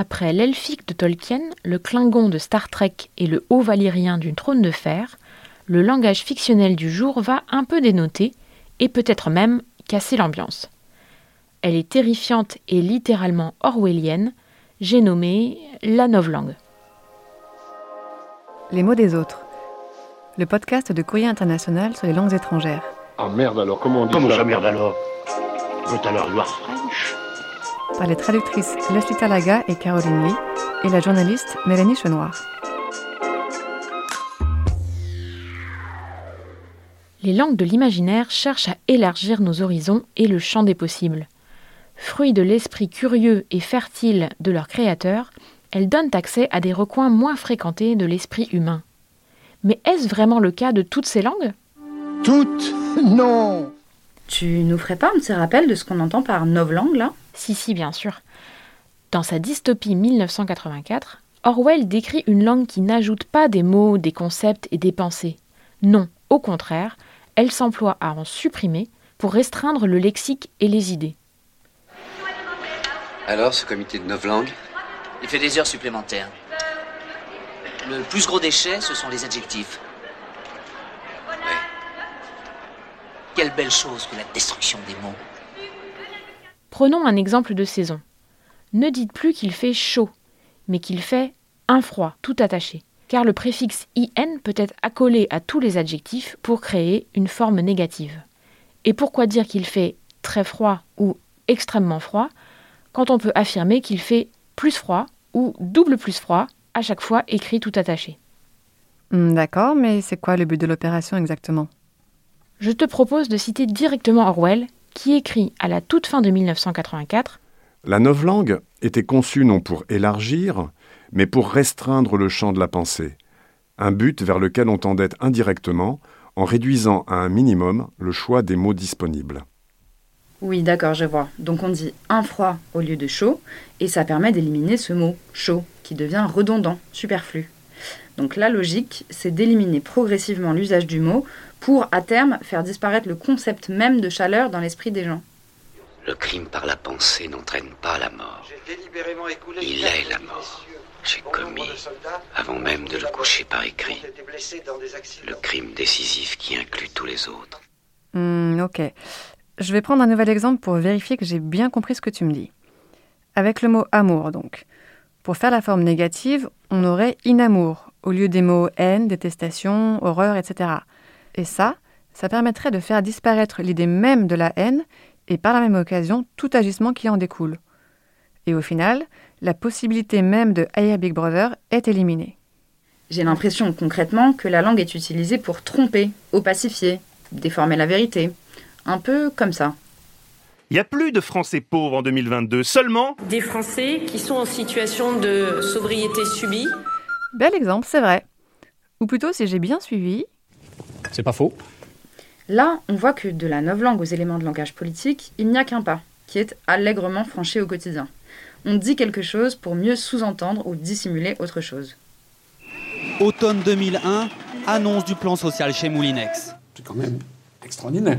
Après l'elfique de Tolkien, le Klingon de Star Trek et le haut valyrien du trône de fer, le langage fictionnel du jour va un peu dénoter et peut-être même casser l'ambiance. Elle est terrifiante et littéralement orwellienne, j'ai nommé la novlangue. Les mots des autres. Le podcast de Courrier International sur les langues étrangères. Ah merde alors, comment on dit Comment ça ça merde alors? Tout à l'heure, you are French. Par les traductrices Leslie Talaga et Caroline Lee et la journaliste Mélanie Chenoir. Les langues de l'imaginaire cherchent à élargir nos horizons et le champ des possibles. Fruit de l'esprit curieux et fertile de leurs créateurs, elles donnent accès à des recoins moins fréquentés de l'esprit humain. Mais est-ce vraiment le cas de toutes ces langues? Toutes? Non Tu nous ferais pas un petit rappel de ce qu'on entend par novlangue là? Si, si, bien sûr. Dans sa dystopie 1984, Orwell décrit une langue qui n'ajoute pas des mots, des concepts et des pensées. Non, au contraire, elle s'emploie à en supprimer pour restreindre le lexique et les idées. Alors, ce comité de novlangue? Il fait des heures supplémentaires. Le plus gros déchet, ce sont les adjectifs. Quelle belle chose que la destruction des mots. Prenons un exemple de saison. Ne dites plus qu'il fait chaud, mais qu'il fait un froid, tout attaché, car le préfixe in peut être accolé à tous les adjectifs pour créer une forme négative. Et pourquoi dire qu'il fait très froid ou extrêmement froid quand on peut affirmer qu'il fait plus froid ou double plus froid à chaque fois écrit tout attaché? Hmm, D'accord, mais c'est quoi le but de l'opération exactement? Je te propose de citer directement Orwell, qui écrit à la toute fin de 1984 La novlangue était conçue non pour élargir, mais pour restreindre le champ de la pensée, un but vers lequel on tendait indirectement en réduisant à un minimum le choix des mots disponibles. Oui, d'accord, je vois. Donc on dit un froid au lieu de chaud, et ça permet d'éliminer ce mot chaud, qui devient redondant, superflu. Donc la logique, c'est d'éliminer progressivement l'usage du mot pour, à terme, faire disparaître le concept même de chaleur dans l'esprit des gens. Le crime par la pensée n'entraîne pas la mort. Il est la mort. J'ai commis, avant même de le coucher par écrit, le crime décisif qui inclut tous les autres. Hmm, Ok. Je vais prendre un nouvel exemple pour vérifier que j'ai bien compris ce que tu me dis. Avec le mot amour, donc. Pour faire la forme négative, on aurait inamour au lieu des mots haine, détestation, horreur, etc. Et ça, ça permettrait de faire disparaître l'idée même de la haine et par la même occasion tout agissement qui en découle. Et au final, la possibilité même de haïr Big Brother est éliminée. J'ai l'impression concrètement que la langue est utilisée pour tromper, opacifier, déformer la vérité. Un peu comme ça. Il n'y a plus de Français pauvres en 2022, seulement Des Français qui sont en situation de sobriété subie. Bel exemple, c'est vrai. Ou plutôt, si j'ai bien suivi, C'est pas faux. Là, on voit que de la novlangue aux éléments de langage politique, il n'y a qu'un pas, qui est allègrement franchi au quotidien. On dit quelque chose pour mieux sous-entendre ou dissimuler autre chose. Automne 2001, annonce du plan social chez Moulinex. C'est quand même extraordinaire.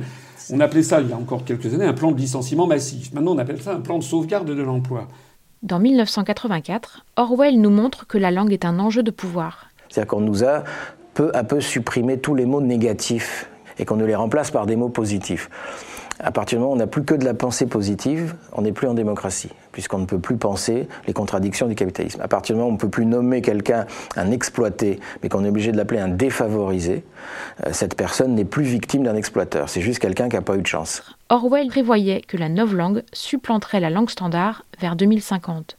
On appelait ça, il y a encore quelques années, un plan de licenciement massif. Maintenant, on appelle ça un plan de sauvegarde de l'emploi. Dans 1984, Orwell nous montre que la langue est un enjeu de pouvoir. C'est-à-dire qu'on nous a peu à peu supprimé tous les mots négatifs et qu'on ne les remplace par des mots positifs. À partir du moment où on n'a plus que de la pensée positive, on n'est plus en démocratie, puisqu'on ne peut plus penser les contradictions du capitalisme. À partir du moment où on ne peut plus nommer quelqu'un un exploité, mais qu'on est obligé de l'appeler un défavorisé, euh, cette personne n'est plus victime d'un exploiteur, c'est juste quelqu'un qui n'a pas eu de chance. Orwell prévoyait que la novlangue supplanterait la langue standard vers 2050.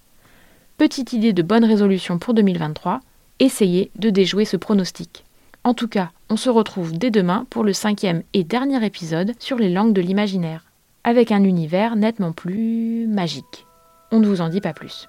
Petite idée de bonne résolution pour 2023, essayez de déjouer ce pronostic. En tout cas, on se retrouve dès demain pour le cinquième et dernier épisode sur les langues de l'imaginaire, avec un univers nettement plus magique. On ne vous en dit pas plus.